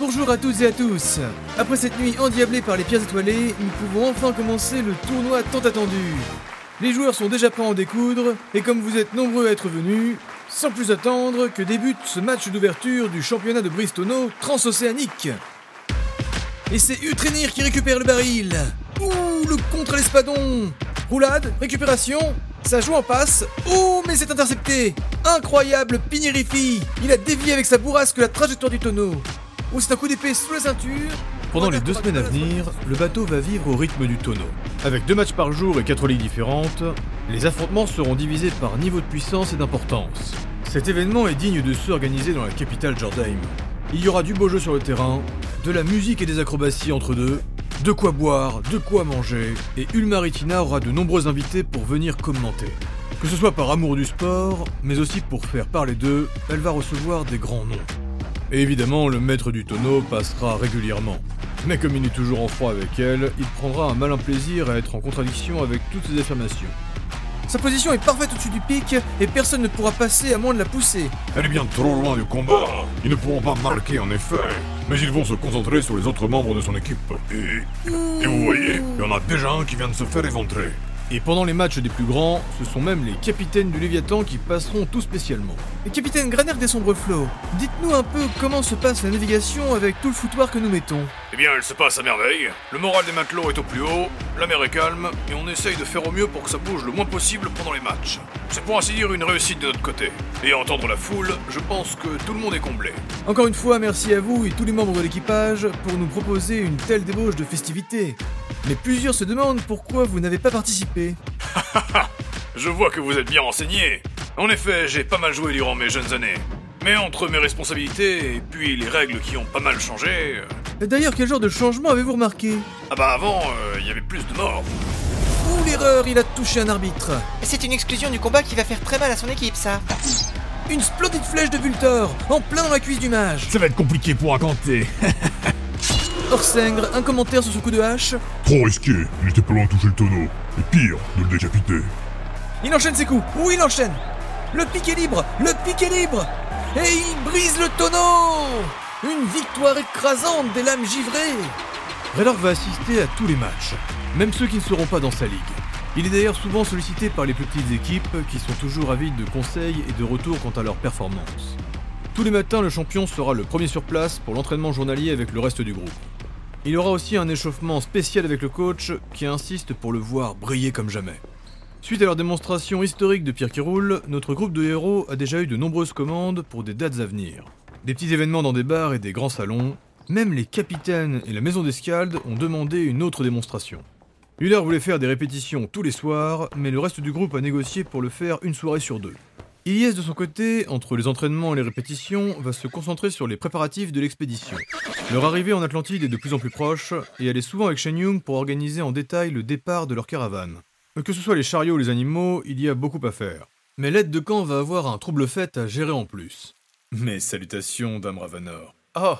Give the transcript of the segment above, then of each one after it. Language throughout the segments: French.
Bonjour à toutes et à tous Après cette nuit endiablée par les pierres étoilées, nous pouvons enfin commencer le tournoi tant attendu. Les joueurs sont déjà prêts à en découdre, et comme vous êtes nombreux à être venus, sans plus attendre que débute ce match d'ouverture du championnat de Bristono transocéanique. Et c'est Utrenir qui récupère le baril. Ouh, le contre l'espadon Roulade, récupération, ça joue en passe. Oh, mais c'est intercepté Incroyable, Pignerifi Il a dévié avec sa bourrasque la trajectoire du tonneau. Oh, c'est un coup d'épée sous la ceinture. Pendant les deux semaines à venir, le bateau va vivre au rythme du tonneau. Avec deux matchs par jour et quatre ligues différentes, les affrontements seront divisés par niveau de puissance et d'importance. Cet événement est digne de ceux organisés dans la capitale Jordaim. Il y aura du beau jeu sur le terrain, de la musique et des acrobaties entre deux, de quoi boire, de quoi manger, et Ulmaritina aura de nombreux invités pour venir commenter. Que ce soit par amour du sport, mais aussi pour faire parler d'eux, elle va recevoir des grands noms. Et évidemment, le maître du tonneau passera régulièrement. Mais comme il est toujours en froid avec elle, il prendra un malin plaisir à être en contradiction avec toutes ses affirmations. Sa position est parfaite au-dessus du pic et personne ne pourra passer à moins de la pousser. Elle est bien trop loin du combat. Ils ne pourront pas marquer en effet. Mais ils vont se concentrer sur les autres membres de son équipe. Et, et vous voyez, il y en a déjà un qui vient de se faire éventrer. Et pendant les matchs des plus grands, ce sont même les capitaines du Léviathan qui passeront tout spécialement. Et capitaine Graner des sombres flots, dites-nous un peu comment se passe la navigation avec tout le foutoir que nous mettons. Eh bien, elle se passe à merveille. Le moral des matelots est au plus haut, la mer est calme, et on essaye de faire au mieux pour que ça bouge le moins possible pendant les matchs. C'est pour ainsi dire une réussite de notre côté. Et à entendre la foule, je pense que tout le monde est comblé. Encore une fois, merci à vous et tous les membres de l'équipage pour nous proposer une telle débauche de festivités. Mais plusieurs se demandent pourquoi vous n'avez pas participé. Je vois que vous êtes bien renseigné. En effet, j'ai pas mal joué durant mes jeunes années. Mais entre mes responsabilités et puis les règles qui ont pas mal changé... euh, D'ailleurs, quel genre de changement avez-vous remarqué? Ah bah avant, euh, il y avait plus de morts. Ouh, l'erreur, il a touché un arbitre. C'est une exclusion du combat qui va faire très mal à son équipe, ça. Une splendide flèche de Vultor, en plein dans la cuisse du mage. Ça va être compliqué pour raconter. Orsengre, un commentaire sur ce coup de hache Trop risqué. Il était pas loin de toucher le tonneau. Et pire, de le décapiter. Il enchaîne ses coups. Oui, il enchaîne. Le pic est libre. Le pic est libre. Et il brise le tonneau. Une victoire écrasante des lames givrées. Raylord va assister à tous les matchs, même ceux qui ne seront pas dans sa ligue. Il est d'ailleurs souvent sollicité par les plus petites équipes qui sont toujours avides de conseils et de retours quant à leur performance. Tous les matins, le champion sera le premier sur place pour l'entraînement journalier avec le reste du groupe. Il aura aussi un échauffement spécial avec le coach qui insiste pour le voir briller comme jamais. Suite à leur démonstration historique de pierre qui roule, notre groupe de héros a déjà eu de nombreuses commandes pour des dates à venir. Des petits événements dans des bars et des grands salons, même les capitaines et la maison d'escalde ont demandé une autre démonstration. Huller voulait faire des répétitions tous les soirs, mais le reste du groupe a négocié pour le faire une soirée sur deux. Ilyes de son côté, entre les entraînements et les répétitions, va se concentrer sur les préparatifs de l'expédition. Leur arrivée en Atlantide est de plus en plus proche, et elle est souvent avec Shen Yung pour organiser en détail le départ de leur caravane. Que ce soit les chariots ou les animaux, il y a beaucoup à faire. Mais l'aide de camp va avoir un trouble fait à gérer en plus. Mes salutations, Dame Ravanor. Oh,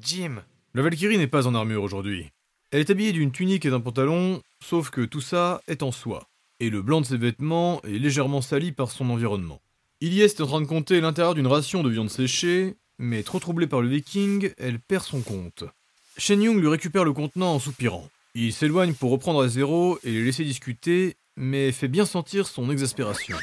Jim. La Valkyrie n'est pas en armure aujourd'hui. Elle est habillée d'une tunique et d'un pantalon, sauf que tout ça est en soie. Et le blanc de ses vêtements est légèrement sali par son environnement. Ilyes est en train de compter l'intérieur d'une ration de viande séchée, mais trop troublée par le viking, elle perd son compte. Shen Yung lui récupère le contenant en soupirant. Il s'éloigne pour reprendre à zéro et les laisser discuter, mais fait bien sentir son exaspération.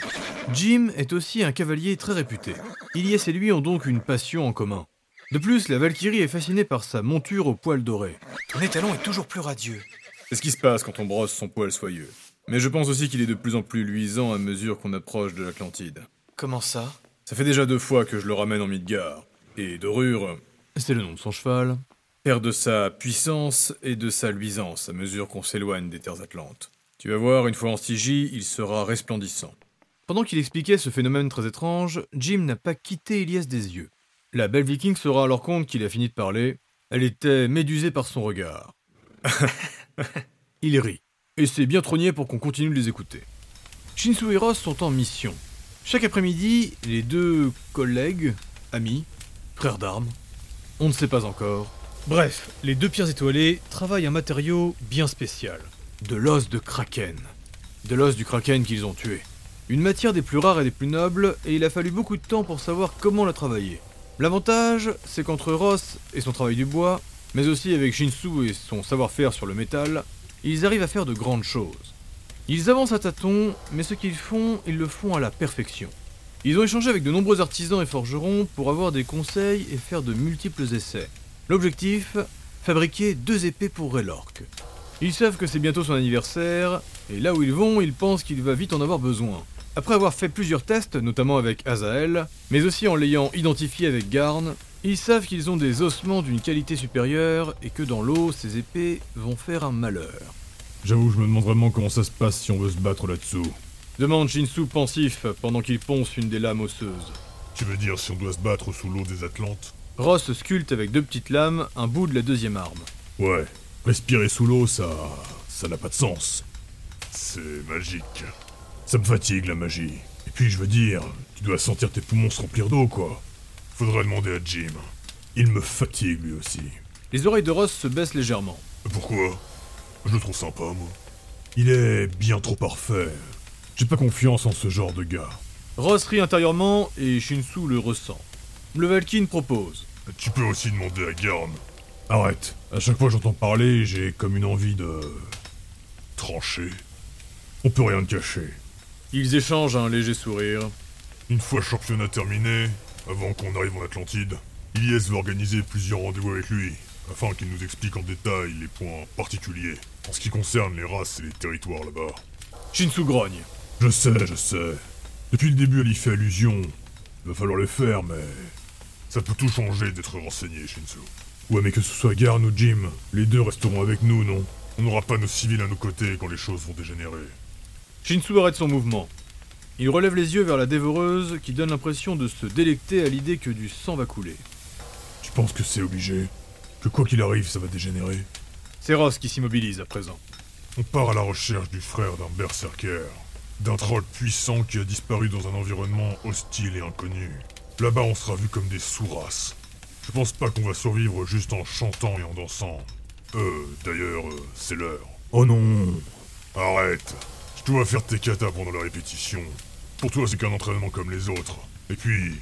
Jim est aussi un cavalier très réputé. Ilyes et lui ont donc une passion en commun. De plus, la Valkyrie est fascinée par sa monture au poil doré. Ton étalon est toujours plus radieux. C'est ce qui se passe quand on brosse son poil soyeux. Mais je pense aussi qu'il est de plus en plus luisant à mesure qu'on approche de l'Atlantide. Comment ça? Ça fait déjà deux fois que je le ramène en Midgard. Et Dorure, c'est le nom de son cheval, perd de sa puissance et de sa luisance à mesure qu'on s'éloigne des terres atlantes. Tu vas voir, une fois en Stygie, il sera resplendissant. Pendant qu'il expliquait ce phénomène très étrange, Jim n'a pas quitté Elias des yeux. La belle viking se rend alors compte qu'il a fini de parler. Elle était médusée par son regard. il rit. Et c'est bien trogné pour qu'on continue de les écouter. Shinsu et Ross sont en mission. Chaque après-midi, les deux collègues, amis, frères d'armes, on ne sait pas encore. Bref, les deux pierres étoilées travaillent un matériau bien spécial. De l'os de kraken. De l'os du kraken qu'ils ont tué. Une matière des plus rares et des plus nobles, et il a fallu beaucoup de temps pour savoir comment la travailler. L'avantage, c'est qu'entre Ross et son travail du bois, mais aussi avec Shinsu et son savoir-faire sur le métal, ils arrivent à faire de grandes choses. Ils avancent à tâtons, mais ce qu'ils font, ils le font à la perfection. Ils ont échangé avec de nombreux artisans et forgerons pour avoir des conseils et faire de multiples essais. L'objectif Fabriquer deux épées pour Raylork. Ils savent que c'est bientôt son anniversaire, et là où ils vont, ils pensent qu'il va vite en avoir besoin. Après avoir fait plusieurs tests, notamment avec Azael, mais aussi en l'ayant identifié avec Garn, ils savent qu'ils ont des ossements d'une qualité supérieure et que dans l'eau, ces épées vont faire un malheur. J'avoue, je me demande vraiment comment ça se passe si on veut se battre là-dessous. Demande Shinsu pensif pendant qu'il ponce une des lames osseuses. Tu veux dire si on doit se battre sous l'eau des Atlantes? Ross sculpte avec deux petites lames un bout de la deuxième arme. Ouais, respirer sous l'eau, ça. ça n'a pas de sens. C'est magique. Ça me fatigue la magie. Et puis je veux dire, tu dois sentir tes poumons se remplir d'eau, quoi. Faudrait demander à Jim. Il me fatigue lui aussi. Les oreilles de Ross se baissent légèrement. Pourquoi? Je le trouve sympa, moi. Il est bien trop parfait. J'ai pas confiance en ce genre de gars. Ross rit intérieurement et Shinsu le ressent. Le Valkyne propose. Tu peux aussi demander à Garn. Arrête. À chaque fois que j'entends parler, j'ai comme une envie de. trancher. On peut rien te cacher. Ils échangent un léger sourire. Une fois championnat terminé, avant qu'on arrive en Atlantide, Ilyes va organiser plusieurs rendez-vous avec lui, afin qu'il nous explique en détail les points particuliers en ce qui concerne les races et les territoires là-bas. Shinsu grogne. Je sais, je sais. Depuis le début, elle y fait allusion. Il va falloir le faire, mais. Ça peut tout changer d'être renseigné, Shinsu. Ouais, mais que ce soit Garn ou Jim, les deux resteront avec nous, non? On n'aura pas nos civils à nos côtés quand les choses vont dégénérer. Shinsu arrête son mouvement. Il relève les yeux vers la dévoreuse qui donne l'impression de se délecter à l'idée que du sang va couler. Tu penses que c'est obligé? Que quoi qu'il arrive, ça va dégénérer? C'est Ross qui s'immobilise à présent. On part à la recherche du frère d'un berserker, d'un troll puissant qui a disparu dans un environnement hostile et inconnu. Là-bas, on sera vu comme des sous-races. Je pense pas qu'on va survivre juste en chantant et en dansant. Euh, d'ailleurs, euh, c'est l'heure. Oh non Arrête Je dois faire tes katas pendant la répétition. Pour toi, c'est qu'un entraînement comme les autres. Et puis,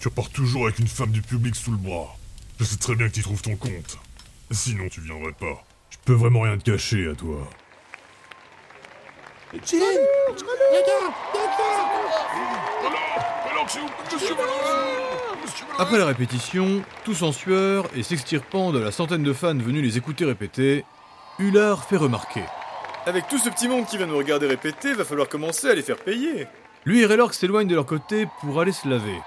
tu repars toujours avec une femme du public sous le bras. Je sais très bien que tu trouves ton compte. Sinon, tu viendrais pas. Je peux vraiment rien te cacher à toi. Après la répétition, tous en sueur et s'extirpant de la centaine de fans venus les écouter répéter, Hullard fait remarquer. Avec tout ce petit monde qui vient nous regarder répéter, va falloir commencer à les faire payer. Lui et Raylork s'éloignent de leur côté pour aller se laver.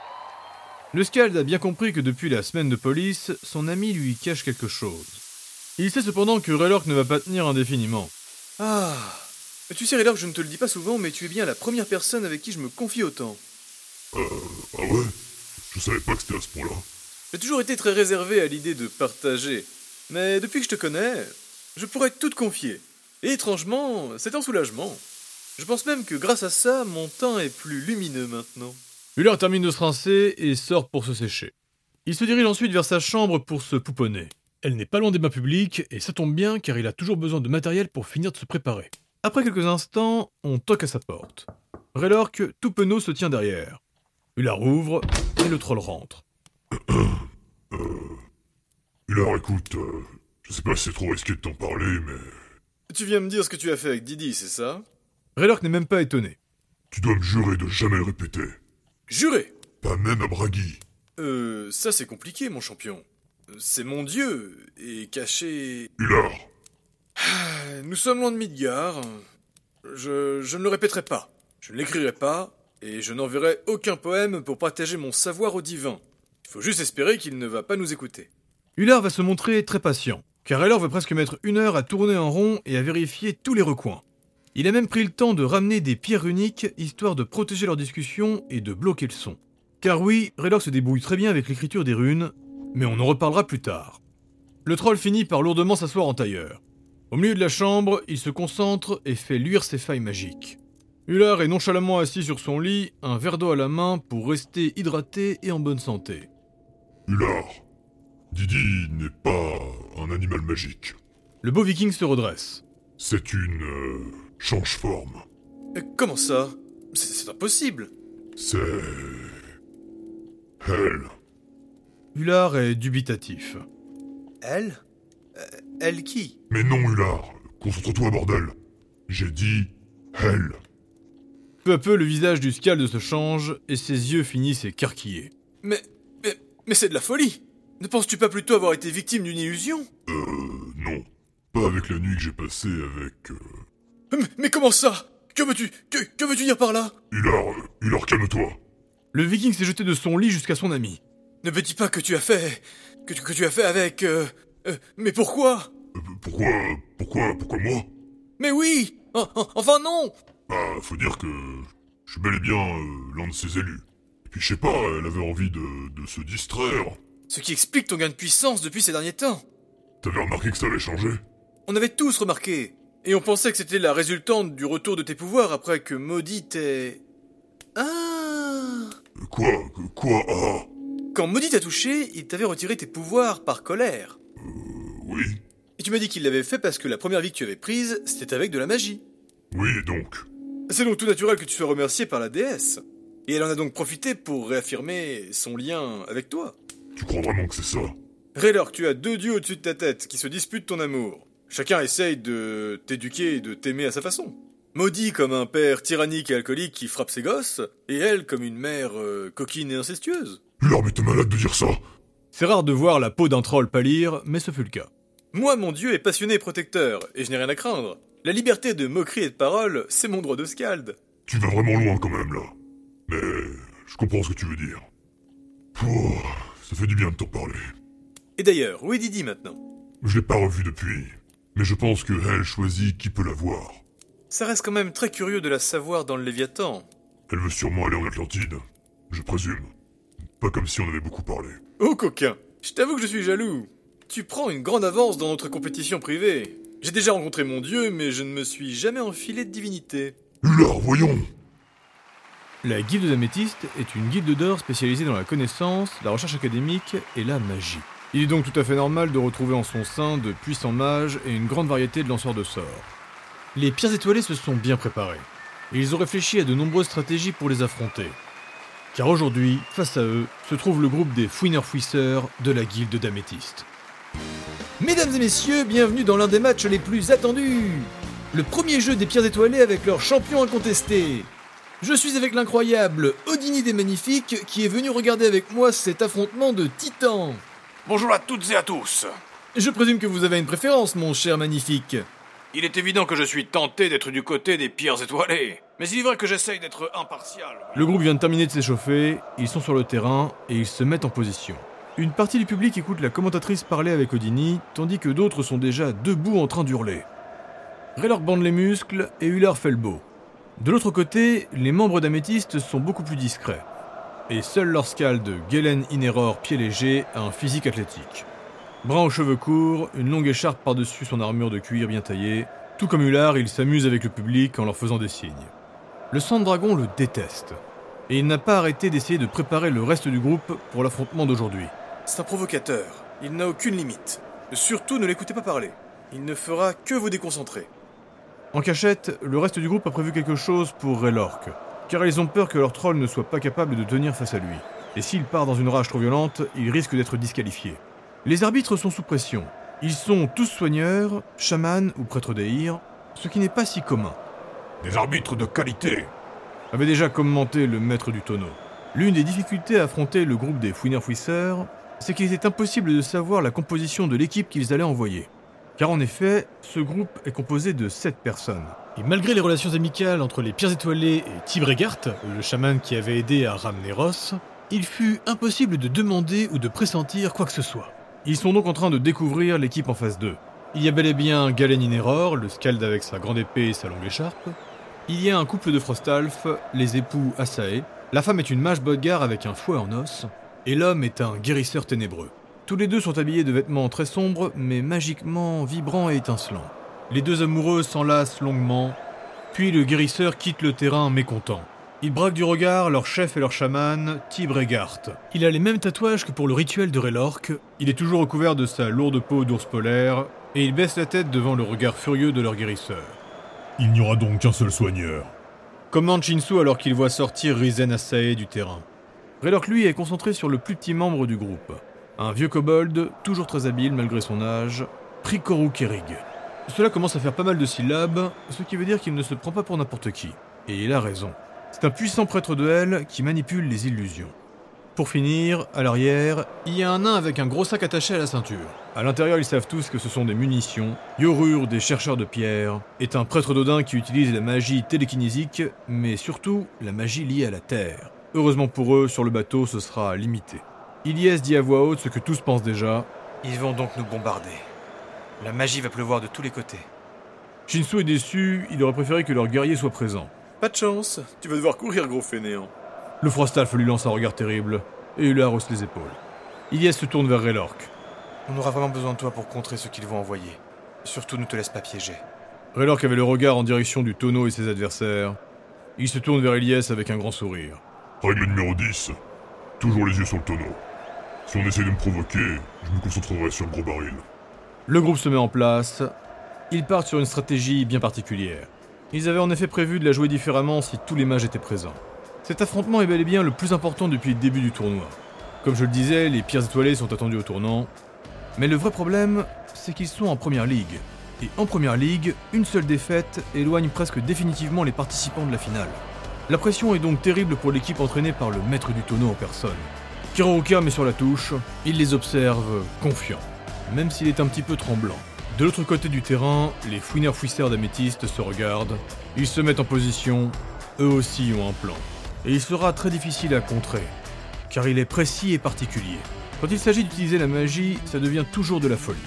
Le Scald a bien compris que depuis la semaine de police, son ami lui cache quelque chose. Il sait cependant que Raylork ne va pas tenir indéfiniment. Ah. Tu sais, Raylork, je ne te le dis pas souvent, mais tu es bien la première personne avec qui je me confie autant. Euh, ah ouais? Je savais pas que c'était à ce point-là. J'ai toujours été très réservé à l'idée de partager. Mais depuis que je te connais, je pourrais tout te confier. Et étrangement, c'est un soulagement. Je pense même que grâce à ça, mon teint est plus lumineux maintenant. Hullard termine de se rincer et sort pour se sécher. Il se dirige ensuite vers sa chambre pour se pouponner. Elle n'est pas loin des bains publics et ça tombe bien car il a toujours besoin de matériel pour finir de se préparer. Après quelques instants, on toque à sa porte. Raylork, tout penaud, se tient derrière. Hullard ouvre et le troll rentre. euh. Hullard, écoute, euh, je sais pas si c'est trop risqué de t'en parler, mais. Tu viens me dire ce que tu as fait avec Didi, c'est ça? Raylork n'est même pas étonné. Tu dois me jurer de jamais le répéter. Jurer? Pas même à Bragi. Euh, ça c'est compliqué, mon champion. C'est mon dieu, et caché. Hullard Nous sommes loin de Midgard. Je, je ne le répéterai pas. Je ne l'écrirai pas, et je n'enverrai aucun poème pour partager mon savoir au divin. Il faut juste espérer qu'il ne va pas nous écouter. Hullard va se montrer très patient, car Raylor veut presque mettre une heure à tourner en rond et à vérifier tous les recoins. Il a même pris le temps de ramener des pierres uniques, histoire de protéger leur discussion et de bloquer le son. Car oui, Raylor se débrouille très bien avec l'écriture des runes, mais on en reparlera plus tard. Le troll finit par lourdement s'asseoir en tailleur. Au milieu de la chambre, il se concentre et fait luire ses failles magiques. Hullard est nonchalamment assis sur son lit, un verre d'eau à la main pour rester hydraté et en bonne santé. Hullard, Didi n'est pas un animal magique. Le beau viking se redresse. C'est une... Euh, change-forme. Euh, comment ça? C'est impossible. C'est... Elle. Hullard est dubitatif. Elle? Euh, Elle qui? Mais non, Hullard, concentre-toi, bordel. J'ai dit elle. Peu à peu, le visage du Scald se change et ses yeux finissent écarquillés. Mais. Mais, mais c'est de la folie Ne penses-tu pas plutôt avoir été victime d'une illusion? Euh, non. Pas avec la nuit que j'ai passée avec... Euh... mais, mais comment ça? Que veux-tu Que, que veux-tu dire par là? Hullard, euh, Hullard, calme-toi. Le viking s'est jeté de son lit jusqu'à son ami. Ne me dis pas que tu as fait. Que tu, que tu as fait avec. euh, euh, mais pourquoi? Euh, pourquoi... Pourquoi... Pourquoi moi? Mais oui En- en- Enfin non Bah, faut dire que... Je suis bel et bien euh, l'un de ses élus. Et puis je sais pas, elle avait envie de, de se distraire. Ce qui explique ton gain de puissance depuis ces derniers temps. T'avais remarqué que ça avait changé On avait tous remarqué. Et on pensait que c'était la résultante du retour de tes pouvoirs après que Maudit t'ait... Ah Quoi? Quoi? Ah Quand Maudit t'a touché, il t'avait retiré tes pouvoirs par colère. Euh, Oui. Et tu m'as dit qu'il l'avait fait parce que la première vie que tu avais prise, c'était avec de la magie. Oui, et donc C'est donc tout naturel que tu sois remercié par la déesse. Et elle en a donc profité pour réaffirmer son lien avec toi. Tu crois vraiment que c'est ça? Raylor, tu as deux dieux au-dessus de ta tête qui se disputent ton amour. Chacun essaye de t'éduquer et de t'aimer à sa façon. Maudit comme un père tyrannique et alcoolique qui frappe ses gosses, et elle comme une mère euh, coquine et incestueuse. Mais t'es malade de dire ça C'est rare de voir la peau d'un troll pâlir, mais ce fut le cas. Moi, mon dieu est passionné et protecteur, et je n'ai rien à craindre. La liberté de moquerie et de parole, c'est mon droit de scald. Tu vas vraiment loin quand même, là. Mais... Je comprends ce que tu veux dire. Pouh, ça fait du bien de t'en parler. Et d'ailleurs, où est Didi maintenant? Je l'ai pas revu depuis. Mais je pense que elle choisit qui peut la voir. Ça reste quand même très curieux de la savoir dans le Léviathan. Elle veut sûrement aller en Atlantide. Je présume. Pas comme si on avait beaucoup parlé. Oh coquin, je t'avoue que je suis jaloux. Tu prends une grande avance dans notre compétition privée. J'ai déjà rencontré mon dieu, mais je ne me suis jamais enfilé de divinité. Hullard, voyons La guilde d'améthyste est une guilde d'or spécialisée dans la connaissance, la recherche académique et la magie. Il est donc tout à fait normal de retrouver en son sein de puissants mages et une grande variété de lanceurs de sorts. Les pierres étoilées se sont bien préparés. Et ils ont réfléchi à de nombreuses stratégies pour les affronter. Car aujourd'hui, face à eux, se trouve le groupe des fouineurs-fouisseurs de la guilde d'améthyste. Mesdames et messieurs, bienvenue dans l'un des matchs les plus attendus. Le premier jeu des pierres étoilées avec leur champion incontesté. Je suis avec l'incroyable Odini des Magnifiques qui est venu regarder avec moi cet affrontement de titans. Bonjour à toutes et à tous. Je présume que vous avez une préférence, mon cher Magnifique. Il est évident que je suis tenté d'être du côté des pierres étoilées. Mais il est vrai que j'essaye d'être impartial. Le groupe vient de terminer de s'échauffer, ils sont sur le terrain et ils se mettent en position. Une partie du public écoute la commentatrice parler avec Odini, tandis que d'autres sont déjà debout en train d'hurler. Raylor bande les muscles et Hullard fait le beau. De l'autre côté, les membres d'Améthyste sont beaucoup plus discrets. Et seul leur scalde Galen Ineror pied léger a un physique athlétique. Brun aux cheveux courts, une longue écharpe par-dessus son armure de cuir bien taillée, tout comme Hullard, il s'amuse avec le public en leur faisant des signes. Le sang de dragon le déteste. Et il n'a pas arrêté d'essayer de préparer le reste du groupe pour l'affrontement d'aujourd'hui. C'est un provocateur. Il n'a aucune limite. Surtout ne l'écoutez pas parler. Il ne fera que vous déconcentrer. En cachette, le reste du groupe a prévu quelque chose pour Raylork, car ils ont peur que leur troll ne soit pas capable de tenir face à lui. Et s'il part dans une rage trop violente, il risque d'être disqualifié. Les arbitres sont sous pression. Ils sont tous soigneurs, chamans ou prêtres d'Aïr, ce qui n'est pas si commun. Des arbitres de qualité avait déjà commenté le maître du tonneau. L'une des difficultés à affronter le groupe des fouineurs-fouisseurs, c'est qu'il était impossible de savoir la composition de l'équipe qu'ils allaient envoyer. Car en effet, ce groupe est composé de 7 personnes. Et malgré les relations amicales entre les Pierres Étoilées et Tibregart, le chaman qui avait aidé à ramener Ross, il fut impossible de demander ou de pressentir quoi que ce soit. Ils sont donc en train de découvrir l'équipe en phase 2. Il y a bel et bien Galen Ineror, le Scald avec sa grande épée et sa longue écharpe. Il y a un couple de Frostalf, les époux Asae. La femme est une mage Bodgar avec un fouet en os. Et l'homme est un guérisseur ténébreux. Tous les deux sont habillés de vêtements très sombres, mais magiquement vibrants et étincelants. Les deux amoureux s'enlacent longuement, puis le guérisseur quitte le terrain mécontent. Ils braquent du regard leur chef et leur chaman, Tibregart. Il a les mêmes tatouages que pour le rituel de Raylork. Il est toujours recouvert de sa lourde peau d'ours polaire, et il baisse la tête devant le regard furieux de leur guérisseur. Il n'y aura donc qu'un seul soigneur. Commande Shinsu alors qu'il voit sortir Rizen Asae du terrain. Raylork lui est concentré sur le plus petit membre du groupe. Un vieux kobold, toujours très habile malgré son âge, Prikoru Kerig. Cela commence à faire pas mal de syllabes, ce qui veut dire qu'il ne se prend pas pour n'importe qui. Et il a raison. C'est un puissant prêtre de Hell qui manipule les illusions. Pour finir, à l'arrière, il y a un nain avec un gros sac attaché à la ceinture. À l'intérieur, ils savent tous que ce sont des munitions. Yorur, des chercheurs de pierre, est un prêtre d'Odin qui utilise la magie télékinésique, mais surtout la magie liée à la terre. Heureusement pour eux, sur le bateau, ce sera limité. Ilyes dit à voix haute ce que tous pensent déjà. Ils vont donc nous bombarder. La magie va pleuvoir de tous les côtés. Shinsu est déçu, il aurait préféré que leur guerrier soit présent. Pas de chance, tu vas devoir courir, gros fainéant. Le Frostalf lui lance un regard terrible, et il lui arrose les épaules. Ilyes se tourne vers Raylork. On aura vraiment besoin de toi pour contrer ce qu'ils vont envoyer. Surtout ne te laisse pas piéger. Raylork avait le regard en direction du tonneau et ses adversaires. Il se tourne vers Ilyes avec un grand sourire. Règle numéro 10. Toujours les yeux sur le tonneau. Si on essaie de me provoquer, je me concentrerai sur le gros baril. Le groupe se met en place. Ils partent sur une stratégie bien particulière. Ils avaient en effet prévu de la jouer différemment si tous les mages étaient présents. Cet affrontement est bel et bien le plus important depuis le début du tournoi. Comme je le disais, les pierres étoilées sont attendues au tournant. Mais le vrai problème, c'est qu'ils sont en première ligue. Et en première ligue, une seule défaite éloigne presque définitivement les participants de la finale. La pression est donc terrible pour l'équipe entraînée par le maître du tonneau en personne. Kiroruka met sur la touche, il les observe confiant, même s'il est un petit peu tremblant. De l'autre côté du terrain, les fouineurs fouisseurs d'améthyste se regardent, ils se mettent en position, eux aussi ont un plan. Et il sera très difficile à contrer, car il est précis et particulier. Quand il s'agit d'utiliser la magie, ça devient toujours de la folie.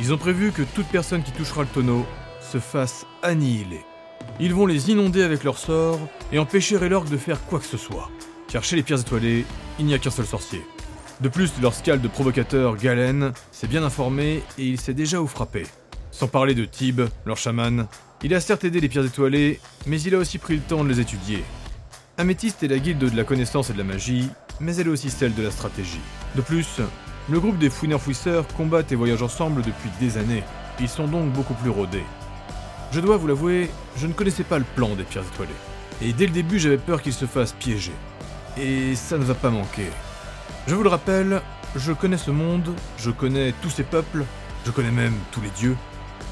Ils ont prévu que toute personne qui touchera le tonneau se fasse annihiler. Ils vont les inonder avec leur sort et empêcher Raylork de faire quoi que ce soit. Car chez les pierres étoilées, il n'y a qu'un seul sorcier. De plus, leur scale de provocateur, Galen, s'est bien informé et il sait déjà où frapper. Sans parler de Tib, leur chaman, il a certes aidé les pierres étoilées, mais il a aussi pris le temps de les étudier. Améthyste est la guilde de la connaissance et de la magie, mais elle est aussi celle de la stratégie. De plus, le groupe des fouineurs-fouisseurs combattent et voyagent ensemble depuis des années. Ils sont donc beaucoup plus rodés. Je dois vous l'avouer, je ne connaissais pas le plan des pierres étoilées. Et dès le début, j'avais peur qu'ils se fassent piéger. Et ça ne va pas manquer. Je vous le rappelle, je connais ce monde, je connais tous ces peuples, je connais même tous les dieux.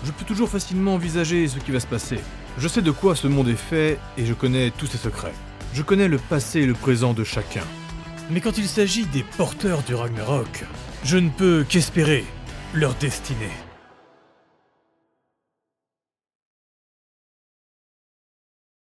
Je peux toujours facilement envisager ce qui va se passer. Je sais de quoi ce monde est fait et je connais tous ses secrets. Je connais le passé et le présent de chacun. Mais quand il s'agit des porteurs du Ragnarok, je ne peux qu'espérer leur destinée.